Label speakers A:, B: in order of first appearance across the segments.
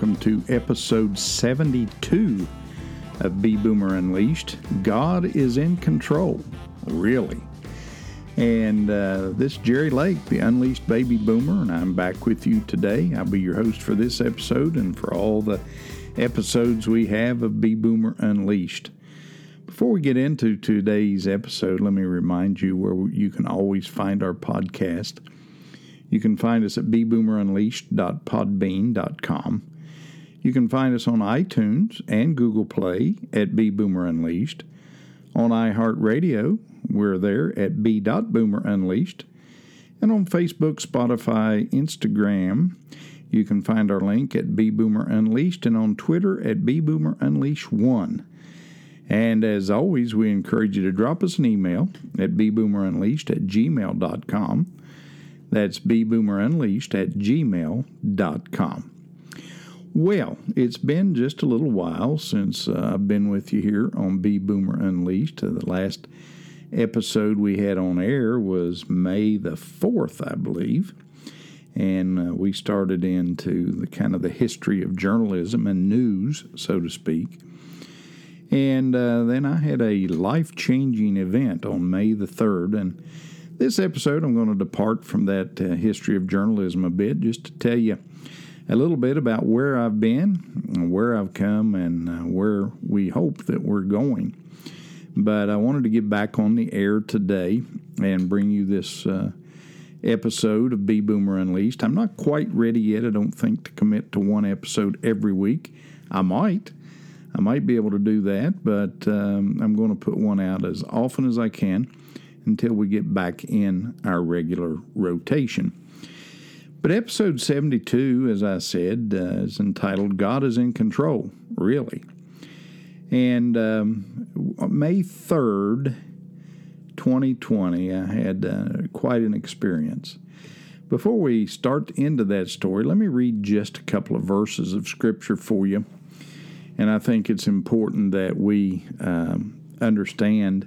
A: welcome to episode 72 of B Boomer Unleashed. God is in control, really. And uh, this Jerry Lake, the Unleashed Baby Boomer, and I'm back with you today. I'll be your host for this episode and for all the episodes we have of B Boomer Unleashed. Before we get into today's episode, let me remind you where you can always find our podcast. You can find us at bboomerunleashed.podbean.com. You can find us on iTunes and Google Play at bboomerunleashed. Unleashed. On iHeartRadio, we're there at b.boomerunleashed. And on Facebook, Spotify, Instagram, you can find our link at B Boomer Unleashed and on Twitter at bboomerunleash1. And as always, we encourage you to drop us an email at bboomerunleashed at gmail.com. That's bboomerunleashed at gmail.com. Well, it's been just a little while since uh, I've been with you here on B Boomer Unleashed. Uh, the last episode we had on air was May the 4th, I believe. And uh, we started into the kind of the history of journalism and news, so to speak. And uh, then I had a life changing event on May the 3rd. And this episode, I'm going to depart from that uh, history of journalism a bit just to tell you a little bit about where I've been, where I've come, and uh, where we hope that we're going. But I wanted to get back on the air today and bring you this uh, episode of B Boomer Unleashed. I'm not quite ready yet, I don't think, to commit to one episode every week. I might. I might be able to do that, but um, I'm going to put one out as often as I can until we get back in our regular rotation. But episode 72, as I said, uh, is entitled God is in Control, really. And um, May 3rd, 2020, I had uh, quite an experience. Before we start into that story, let me read just a couple of verses of Scripture for you. And I think it's important that we um, understand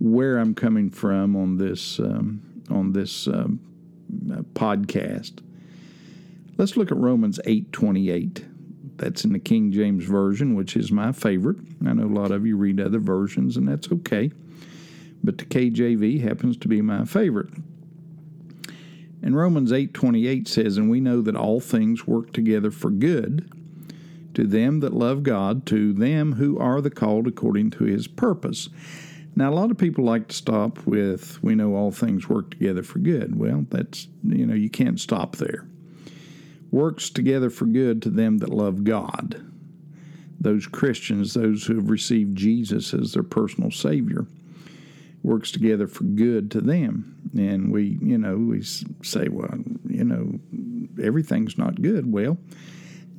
A: where I'm coming from on this um, on this um, Uh, podcast. Let's look at Romans eight twenty eight. That's in the King James version, which is my favorite. I know a lot of you read other versions, and that's okay. But the KJV happens to be my favorite. And Romans 8:28 says, "And we know that all things work together for good to them that love God, to them who are the called according to his purpose." Now, a lot of people like to stop with, we know all things work together for good. Well, that's, you know, you can't stop there. Works together for good to them that love God. Those Christians, those who have received Jesus as their personal Savior, works together for good to them. And we, you know, we say, well, you know, everything's not good. Well,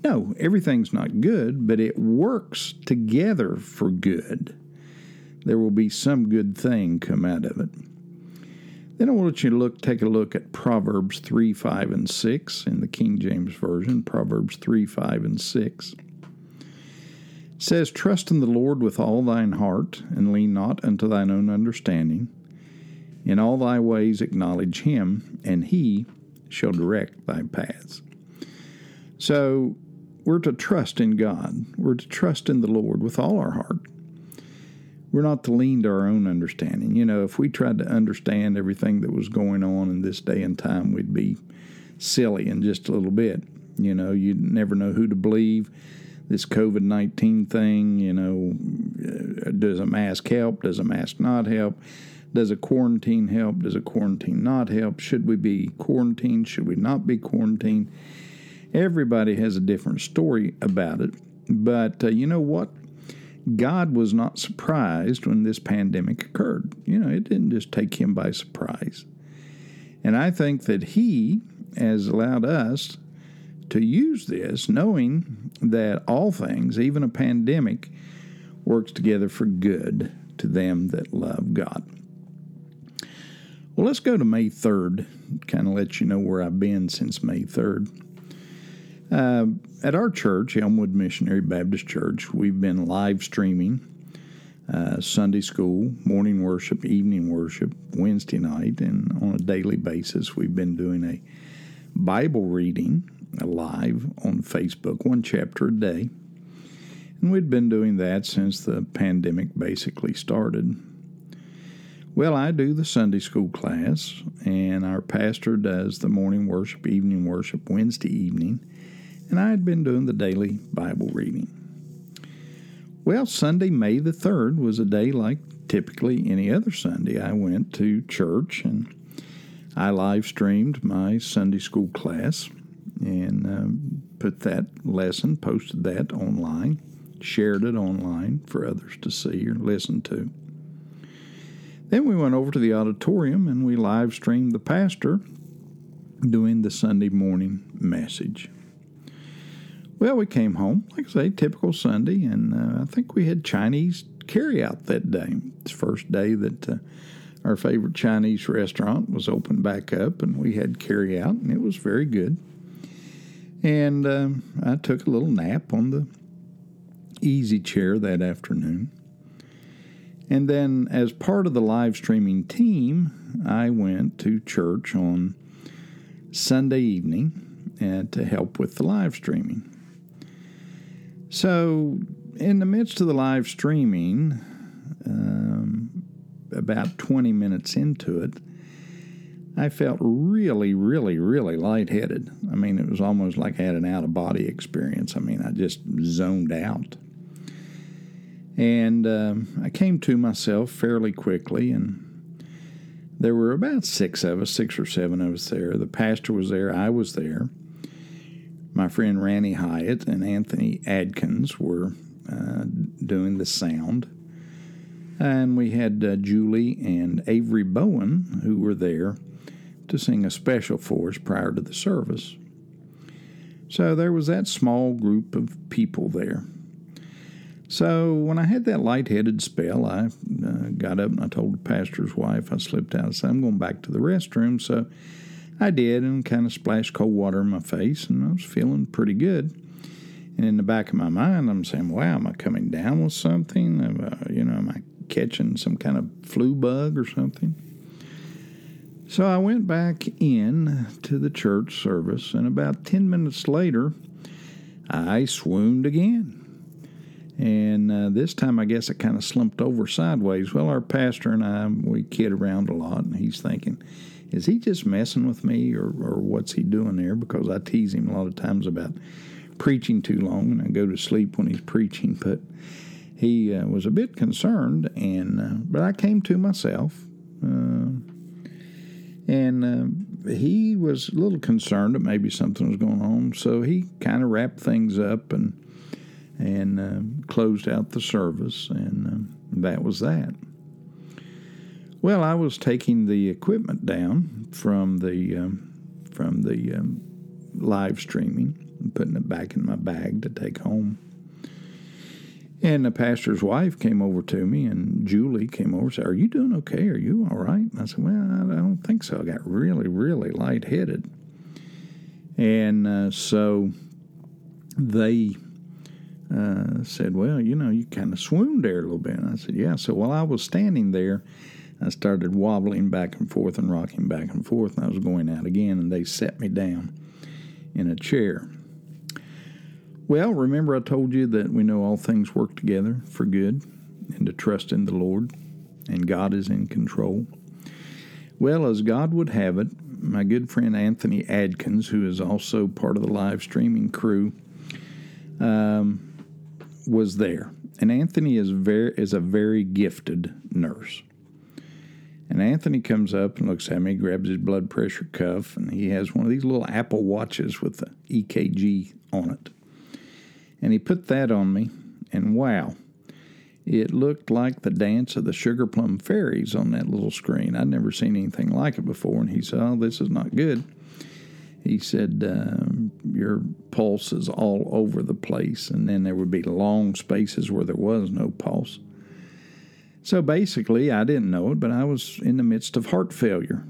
A: no, everything's not good, but it works together for good there will be some good thing come out of it. Then I want you to look, take a look at Proverbs 3, 5, and 6 in the King James Version. Proverbs 3, 5, and 6. It says, Trust in the Lord with all thine heart, and lean not unto thine own understanding. In all thy ways acknowledge him, and he shall direct thy paths. So we're to trust in God. We're to trust in the Lord with all our heart we're not to lean to our own understanding. You know, if we tried to understand everything that was going on in this day and time, we'd be silly in just a little bit. You know, you'd never know who to believe. This COVID 19 thing, you know, uh, does a mask help? Does a mask not help? Does a quarantine help? Does a quarantine not help? Should we be quarantined? Should we not be quarantined? Everybody has a different story about it. But uh, you know what? God was not surprised when this pandemic occurred. You know, it didn't just take him by surprise. And I think that he has allowed us to use this, knowing that all things, even a pandemic, works together for good to them that love God. Well, let's go to May 3rd, kind of let you know where I've been since May 3rd. Uh, at our church, Elmwood Missionary Baptist Church, we've been live streaming uh, Sunday school, morning worship, evening worship, Wednesday night, and on a daily basis, we've been doing a Bible reading live on Facebook, one chapter a day. And we'd been doing that since the pandemic basically started. Well, I do the Sunday school class, and our pastor does the morning worship, evening worship, Wednesday evening, and I had been doing the daily Bible reading. Well, Sunday, May the 3rd, was a day like typically any other Sunday. I went to church and I live streamed my Sunday school class and um, put that lesson, posted that online, shared it online for others to see or listen to. Then we went over to the auditorium and we live streamed the pastor doing the Sunday morning message. Well, we came home, like I say, typical Sunday, and uh, I think we had Chinese carryout that day. It's the first day that uh, our favorite Chinese restaurant was open back up, and we had carryout, and it was very good. And um, I took a little nap on the easy chair that afternoon. And then, as part of the live streaming team, I went to church on Sunday evening uh, to help with the live streaming. So, in the midst of the live streaming, um, about 20 minutes into it, I felt really, really, really lightheaded. I mean, it was almost like I had an out of body experience. I mean, I just zoned out. And um, I came to myself fairly quickly, and there were about six of us, six or seven of us there. The pastor was there, I was there. My friend Randy Hyatt and Anthony Adkins were uh, doing the sound. And we had uh, Julie and Avery Bowen who were there to sing a special for us prior to the service. So there was that small group of people there. So when I had that lightheaded spell, I uh, got up and I told the pastor's wife, I slipped out and said, I'm going back to the restroom. So I did and kind of splashed cold water in my face, and I was feeling pretty good. And in the back of my mind, I'm saying, wow, am I coming down with something? Uh, you know, am I catching some kind of flu bug or something? So I went back in to the church service, and about 10 minutes later, I swooned again. And uh, this time, I guess I kind of slumped over sideways. Well, our pastor and I, we kid around a lot, and he's thinking, is he just messing with me or, or what's he doing there? Because I tease him a lot of times about preaching too long, and I go to sleep when he's preaching. But he uh, was a bit concerned, and uh, but I came to myself, uh, and uh, he was a little concerned that maybe something was going on. So he kind of wrapped things up and and uh, closed out the service, and uh, that was that. Well, I was taking the equipment down from the um, from the um, live streaming and putting it back in my bag to take home. And the pastor's wife came over to me, and Julie came over and said, Are you doing okay? Are you all right? And I said, Well, I don't think so. I got really, really lightheaded. And uh, so they uh, said, Well, you know, you kind of swooned there a little bit. And I said, Yeah. So while I was standing there, I started wobbling back and forth and rocking back and forth, and I was going out again, and they set me down in a chair. Well, remember I told you that we know all things work together for good and to trust in the Lord, and God is in control. Well, as God would have it, my good friend Anthony Adkins, who is also part of the live streaming crew, um, was there. And Anthony is very is a very gifted nurse. And Anthony comes up and looks at me, grabs his blood pressure cuff, and he has one of these little Apple watches with the EKG on it. And he put that on me, and wow, it looked like the dance of the Sugar Plum Fairies on that little screen. I'd never seen anything like it before. And he said, Oh, this is not good. He said, um, Your pulse is all over the place. And then there would be long spaces where there was no pulse. So basically, I didn't know it, but I was in the midst of heart failure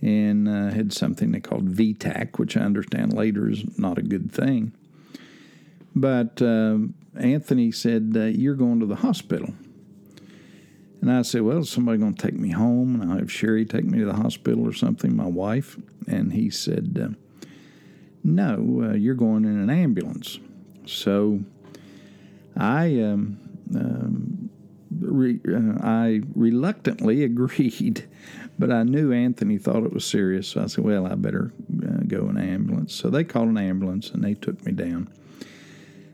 A: and uh, had something they called V-tach, which I understand later is not a good thing. But uh, Anthony said, uh, You're going to the hospital. And I said, Well, somebody going to take me home? And I'll have Sherry take me to the hospital or something, my wife. And he said, uh, No, uh, you're going in an ambulance. So I um, um, re, uh, I reluctantly agreed, but I knew Anthony thought it was serious, so I said, "Well, I better uh, go in an ambulance." So they called an ambulance and they took me down.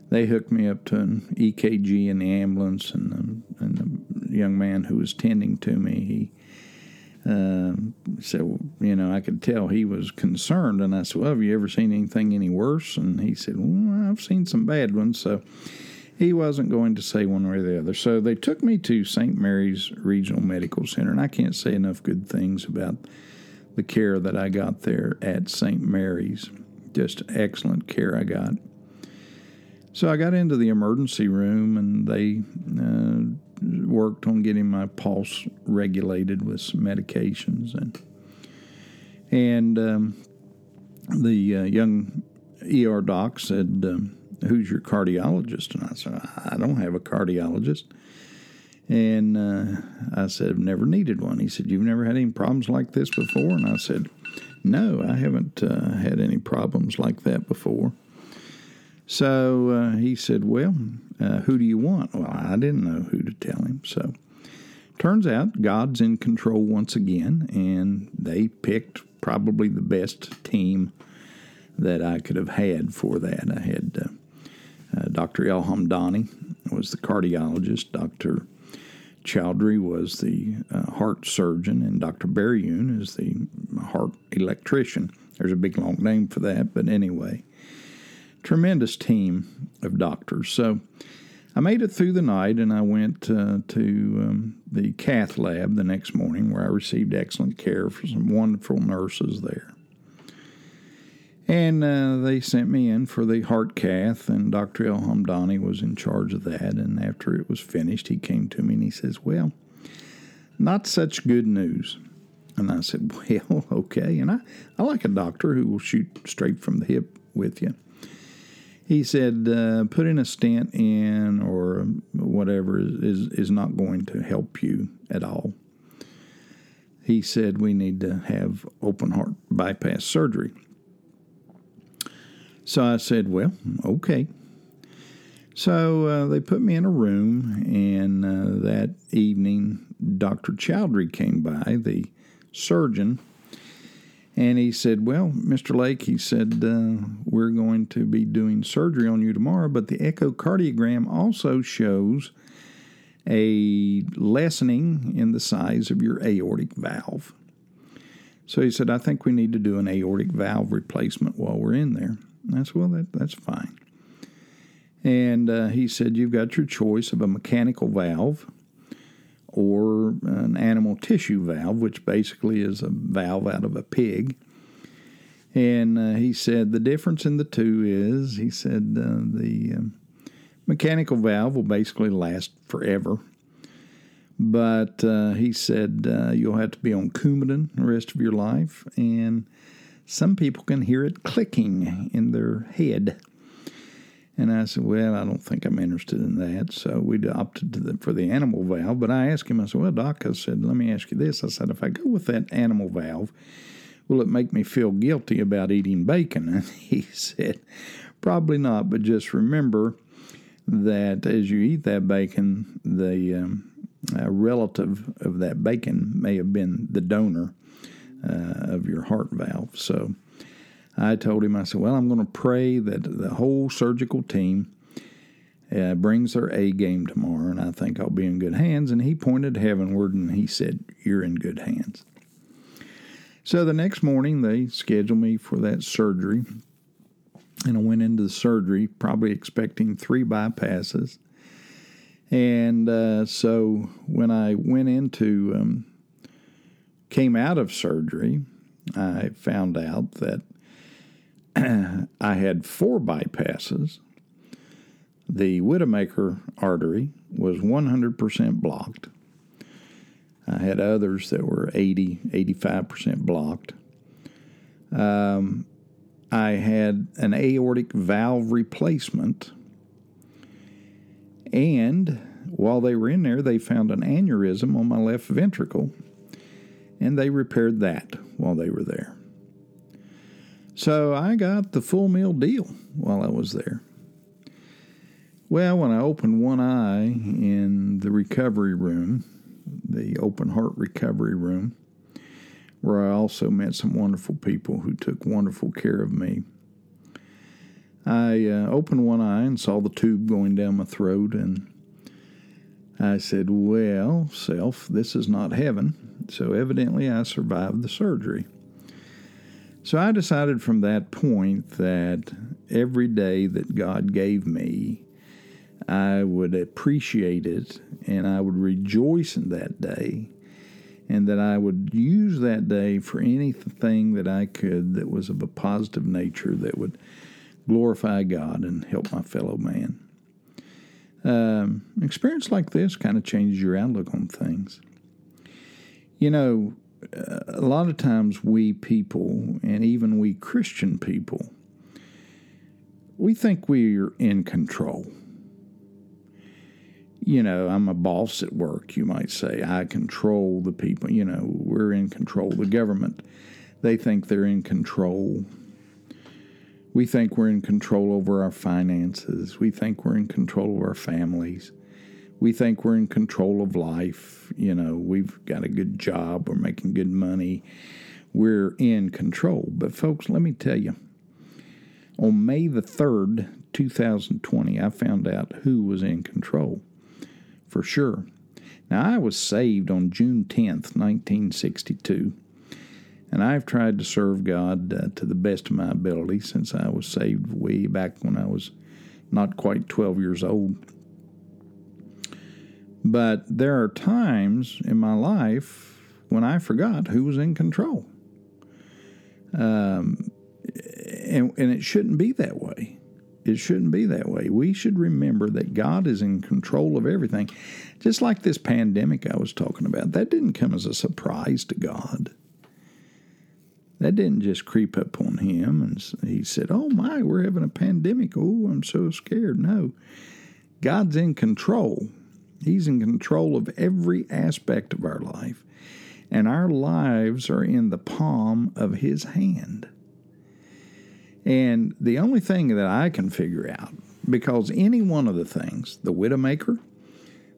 A: They hooked me up to an EKG in the ambulance, and the, and the young man who was tending to me, he uh, said, well, you know, I could tell he was concerned. And I said, well, have you ever seen anything any worse? And he said, well, I've seen some bad ones. So he wasn't going to say one way or the other. So they took me to St. Mary's Regional Medical Center. And I can't say enough good things about the care that I got there at St. Mary's. Just excellent care I got. So I got into the emergency room and they uh, worked on getting my pulse regulated with some medications and and um, the uh, young ER doc said, um, "Who's your cardiologist?" And I said, "I don't have a cardiologist." And uh, I said, "I've never needed one." He said, "You've never had any problems like this before?" And I said, "No, I haven't uh, had any problems like that before." So uh, he said, Well, uh, who do you want? Well, I didn't know who to tell him. So turns out God's in control once again, and they picked probably the best team that I could have had for that. I had uh, uh Dr. El Hamdani was the cardiologist, Dr. Chowdhury was the uh, heart surgeon, and Dr. Berryun is the heart electrician. There's a big long name for that, but anyway tremendous team of doctors. So I made it through the night and I went uh, to um, the cath lab the next morning where I received excellent care from some wonderful nurses there. And uh, they sent me in for the heart cath, and Dr. El Hamdani was in charge of that. And after it was finished, he came to me and he says, Well, not such good news. And I said, Well, okay. And I, I like a doctor who will shoot straight from the hip with you he said uh, putting a stent in or whatever is, is not going to help you at all. He said we need to have open heart bypass surgery. So I said, well, okay. So uh, they put me in a room, and uh, that evening, Dr. Chowdhury came by, the surgeon and he said, Well, Mr. Lake, he said, uh, we're going to be doing surgery on you tomorrow, but the echocardiogram also shows a lessening in the size of your aortic valve. So he said, I think we need to do an aortic valve replacement while we're in there. I said, Well, that, that's fine. And uh, he said, You've got your choice of a mechanical valve or an animal tissue valve, which basically is a valve out of a pig. And uh, he said the difference in the two is, he said, uh, the um, mechanical valve will basically last forever. But uh, he said uh, you'll have to be on Coumadin the rest of your life. And some people can hear it clicking in their head. And I said, Well, I don't think I'm interested in that. So we opted the, for the animal valve. But I asked him, I said, Well, Doc, I said, let me ask you this. I said, If I go with that animal valve, will it make me feel guilty about eating bacon? And he said, Probably not. But just remember that as you eat that bacon, the um, relative of that bacon may have been the donor uh, of your heart valve. So I told him, I said, Well, I'm going to pray that the whole surgical team uh, brings their A game tomorrow, and I think I'll be in good hands. And he pointed heavenward and he said, You're in good hands. So the next morning, they scheduled me for that surgery. And I went into the surgery, probably expecting three bypasses. And uh, so when I went into, um, came out of surgery, I found out that I had four bypasses. The Widowmaker artery was 100% blocked. I had others that were 80, 85% blocked. Um, I had an aortic valve replacement. And while they were in there, they found an aneurysm on my left ventricle, and they repaired that while they were there. So I got the full meal deal while I was there. Well, when I opened one eye in the recovery room, the open heart recovery room, where I also met some wonderful people who took wonderful care of me. I uh, opened one eye and saw the tube going down my throat, and I said, Well, self, this is not heaven. So evidently I survived the surgery. So I decided from that point that every day that God gave me, I would appreciate it and I would rejoice in that day and that I would use that day for anything that I could that was of a positive nature that would glorify God and help my fellow man. Um, experience like this kind of changes your outlook on things. You know, a lot of times we people, and even we Christian people, we think we're in control you know, I'm a boss at work, you might say. I control the people. You know, we're in control. The government, they think they're in control. We think we're in control over our finances. We think we're in control of our families. We think we're in control of life. You know, we've got a good job, we're making good money. We're in control. But, folks, let me tell you, on May the 3rd, 2020, I found out who was in control for sure. Now, I was saved on June 10th, 1962, and I've tried to serve God uh, to the best of my ability since I was saved way back when I was not quite 12 years old. But there are times in my life when I forgot who was in control. Um, and, and it shouldn't be that way. It shouldn't be that way. We should remember that God is in control of everything. Just like this pandemic I was talking about, that didn't come as a surprise to God. That didn't just creep up on him and he said, Oh my, we're having a pandemic. Oh, I'm so scared. No. God's in control. He's in control of every aspect of our life. And our lives are in the palm of His hand. And the only thing that I can figure out, because any one of the things, the widowmaker,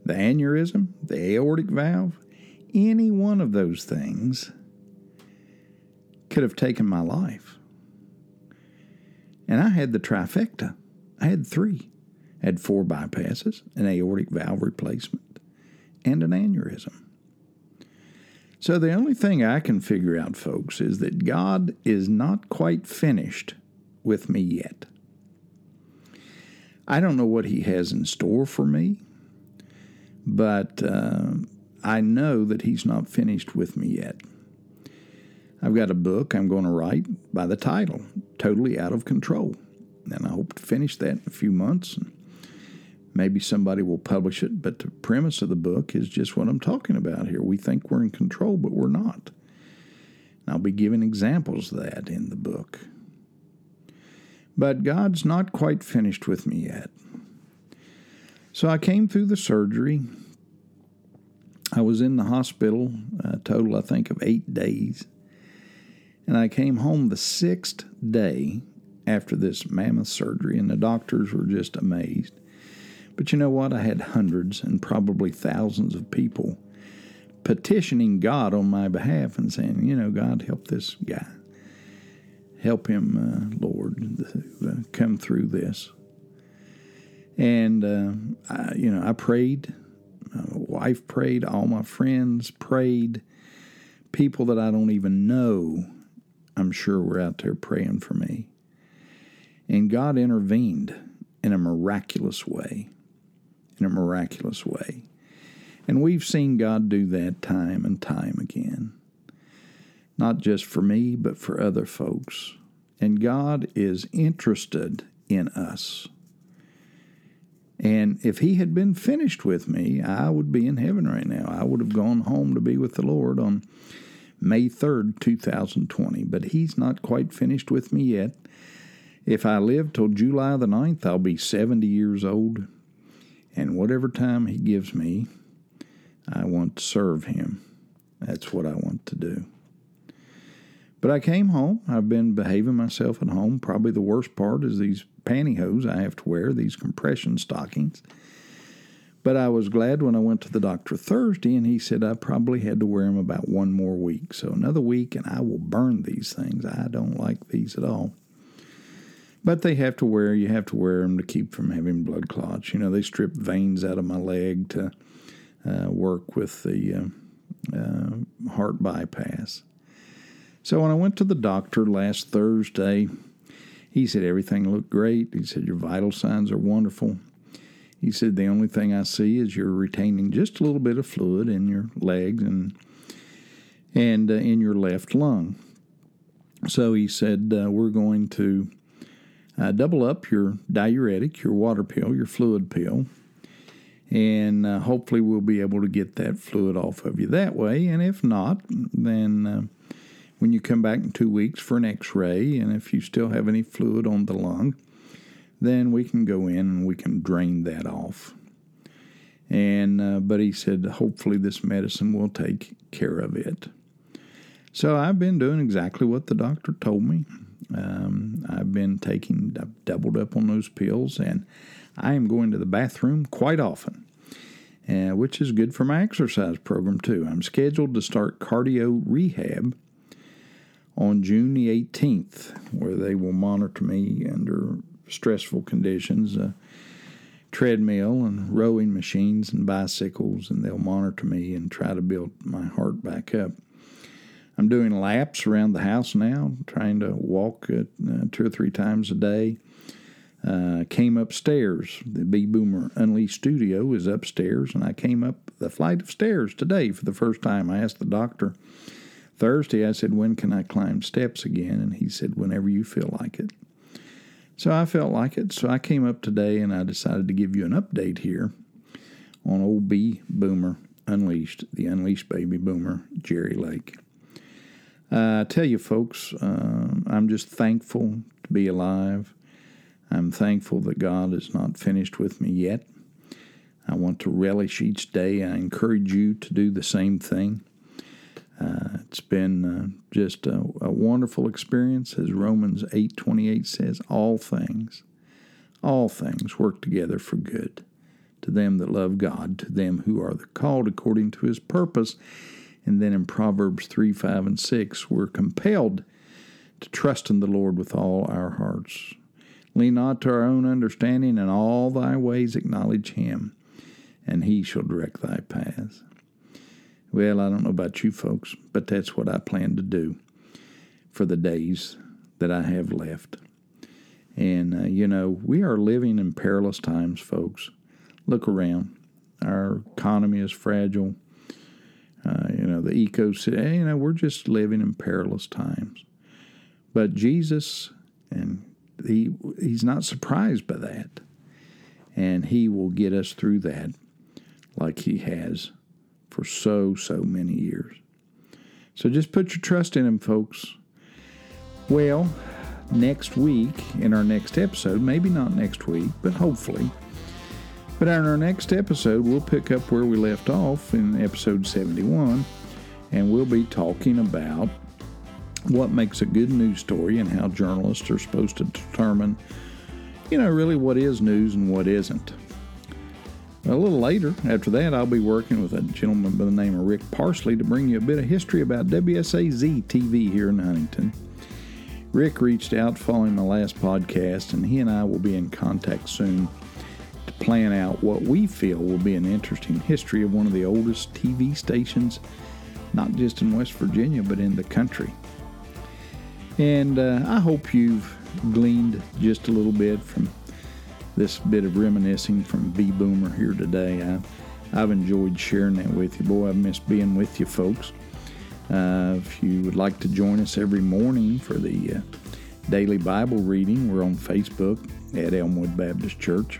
A: the aneurysm, the aortic valve, any one of those things could have taken my life. And I had the trifecta. I had three. I had four bypasses, an aortic valve replacement, and an aneurysm. So the only thing I can figure out, folks, is that God is not quite finished with me yet. I don't know what He has in store for me, but uh, I know that He's not finished with me yet. I've got a book I'm going to write by the title, Totally Out of Control. And I hope to finish that in a few months. And maybe somebody will publish it, but the premise of the book is just what I'm talking about here. We think we're in control, but we're not. And I'll be giving examples of that in the book. But God's not quite finished with me yet. So I came through the surgery. I was in the hospital a total, I think, of eight days. And I came home the sixth day after this mammoth surgery, and the doctors were just amazed. But you know what? I had hundreds and probably thousands of people petitioning God on my behalf and saying, you know, God, help this guy. Help him, uh, Lord, uh, come through this. And, uh, I, you know, I prayed. My wife prayed. All my friends prayed. People that I don't even know, I'm sure, were out there praying for me. And God intervened in a miraculous way. In a miraculous way. And we've seen God do that time and time again not just for me, but for other folks. And God is interested in us. And if He had been finished with me, I would be in heaven right now. I would have gone home to be with the Lord on May 3rd, 2020. But He's not quite finished with me yet. If I live till July the 9th, I'll be 70 years old. And whatever time He gives me, I want to serve Him. That's what I want to do. But I came home. I've been behaving myself at home. Probably the worst part is these pantyhose I have to wear, these compression stockings. But I was glad when I went to the doctor Thursday and he said I probably had to wear them about one more week. So another week and I will burn these things. I don't like these at all. But they have to wear, you have to wear them to keep from having blood clots. You know, they strip veins out of my leg to uh, work with the uh, uh, heart bypass. So when I went to the doctor last Thursday, he said everything looked great. He said your vital signs are wonderful. He said the only thing I see is you're retaining just a little bit of fluid in your legs and and uh, in your left lung. So he said uh, we're going to uh, double up your diuretic, your water pill, your fluid pill, and uh, hopefully we'll be able to get that fluid off of you that way. And if not, then uh, when you come back in two weeks for an x ray, and if you still have any fluid on the lung, then we can go in and we can drain that off. And uh, but he said hopefully this medicine will take care of it. So I've been doing exactly what the doctor told me. Um, I've been taking, I've doubled up on those pills, and I am going to the bathroom quite often, uh, which is good for my exercise program too. I'm scheduled to start cardio rehab on June the 18th, where they will monitor me under stressful conditions, uh, treadmill and rowing machines and bicycles, and they'll monitor me and try to build my heart back up. I'm doing laps around the house now, trying to walk uh, two or three times a day. Uh, came upstairs. The B Boomer Unleashed studio is upstairs, and I came up the flight of stairs today for the first time. I asked the doctor Thursday, I said, When can I climb steps again? And he said, Whenever you feel like it. So I felt like it. So I came up today and I decided to give you an update here on old B Boomer Unleashed, the Unleashed Baby Boomer, Jerry Lake. Uh, I tell you, folks, uh, I'm just thankful to be alive. I'm thankful that God is not finished with me yet. I want to relish each day. I encourage you to do the same thing. Uh, it's been uh, just a, a, wonderful experience, as Romans eight twenty eight says. All things, all things work together for good to them that love God, to them who are the called according to His purpose. And then in Proverbs three five and six, we're compelled to trust in the Lord with all our hearts. Lean not to our own understanding, in all thy ways acknowledge Him, and He shall direct thy paths. Well, I don't know about you folks, but that's what I plan to do for the days that I have left. And, uh, you know, we are living in perilous times, folks. Look around. Our economy is fragile. Uh, you know, the ecosystem, you know, we're just living in perilous times. But Jesus, and he, he's not surprised by that. And he will get us through that like he has for so, so many years. So just put your trust in Him, folks. Well, next week, in our next episode, maybe not next week, but hopefully, but in our next episode, we'll pick up where we left off in episode 71, and we'll be talking about what makes a good news story and how journalists are supposed to determine, you know, really what is news and what isn't. A little later, after that, I'll be working with a gentleman by the name of Rick Parsley to bring you a bit of history about WSAZ TV here in Huntington. Rick reached out following my last podcast, and he and I will be in contact soon to plan out what we feel will be an interesting history of one of the oldest TV stations, not just in West Virginia, but in the country. And uh, I hope you've gleaned just a little bit from this bit of reminiscing from B Boomer here today. I, I've enjoyed sharing that with you. Boy, I've missed being with you folks. Uh, if you would like to join us every morning for the uh, daily Bible reading, we're on Facebook at Elmwood Baptist Church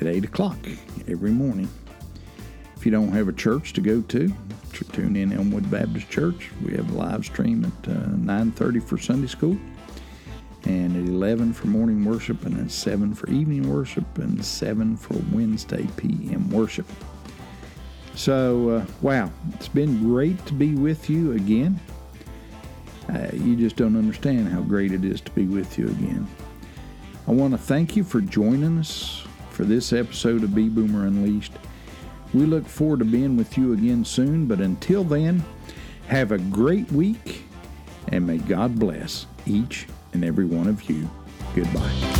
A: at 8 o'clock every morning. If you don't have a church to go to, tune in Elmwood Baptist Church. We have a live stream at uh, 9.30 for Sunday school and at 11 for morning worship, and at 7 for evening worship, and 7 for Wednesday p.m. worship. So, uh, wow, it's been great to be with you again. Uh, you just don't understand how great it is to be with you again. I want to thank you for joining us for this episode of B Boomer Unleashed. We look forward to being with you again soon, but until then, have a great week and may God bless each and every one of you. Goodbye.